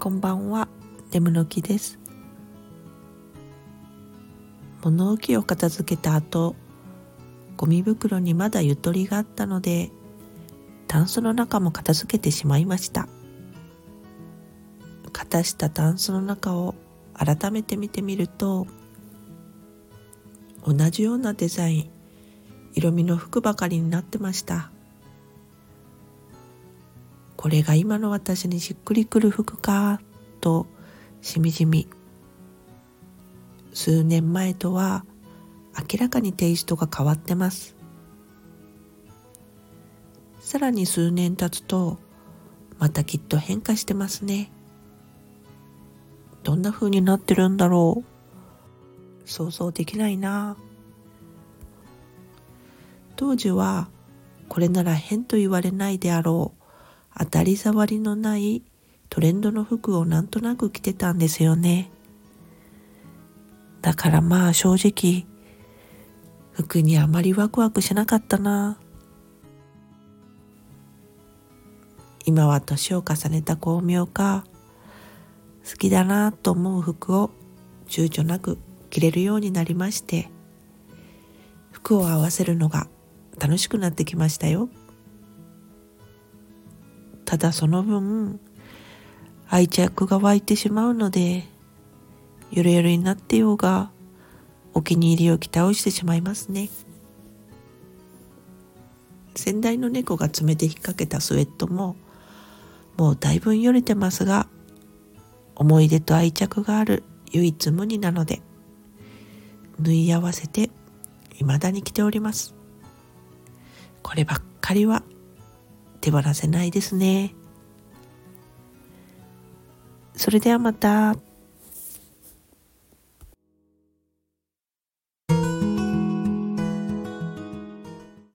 こんばんは、レムの木です。物置を片付けた後、ゴミ袋にまだゆとりがあったので、タンスの中も片付けてしまいました。片したタンスの中を改めて見てみると、同じようなデザイン、色味の服ばかりになってました。これが今の私にしっくりくる服かとしみじみ数年前とは明らかにテイストが変わってます。さらに数年経つとまたきっと変化してますね。どんな風になってるんだろう。想像できないな。当時はこれなら変と言われないであろう。当たり障りのないトレンドの服をなんとなく着てたんですよね。だからまあ正直、服にあまりワクワクしなかったな。今は年を重ねた巧妙か、好きだなと思う服を躊躇なく着れるようになりまして、服を合わせるのが楽しくなってきましたよ。ただその分愛着が湧いてしまうのでゆるゆるになってようがお気に入りを着倒してしまいますね。先代の猫が爪で引っ掛けたスウェットももうだいぶよれてますが思い出と愛着がある唯一無二なので縫い合わせて未だに着ております。こればっかりは手放せないですね。それではまた。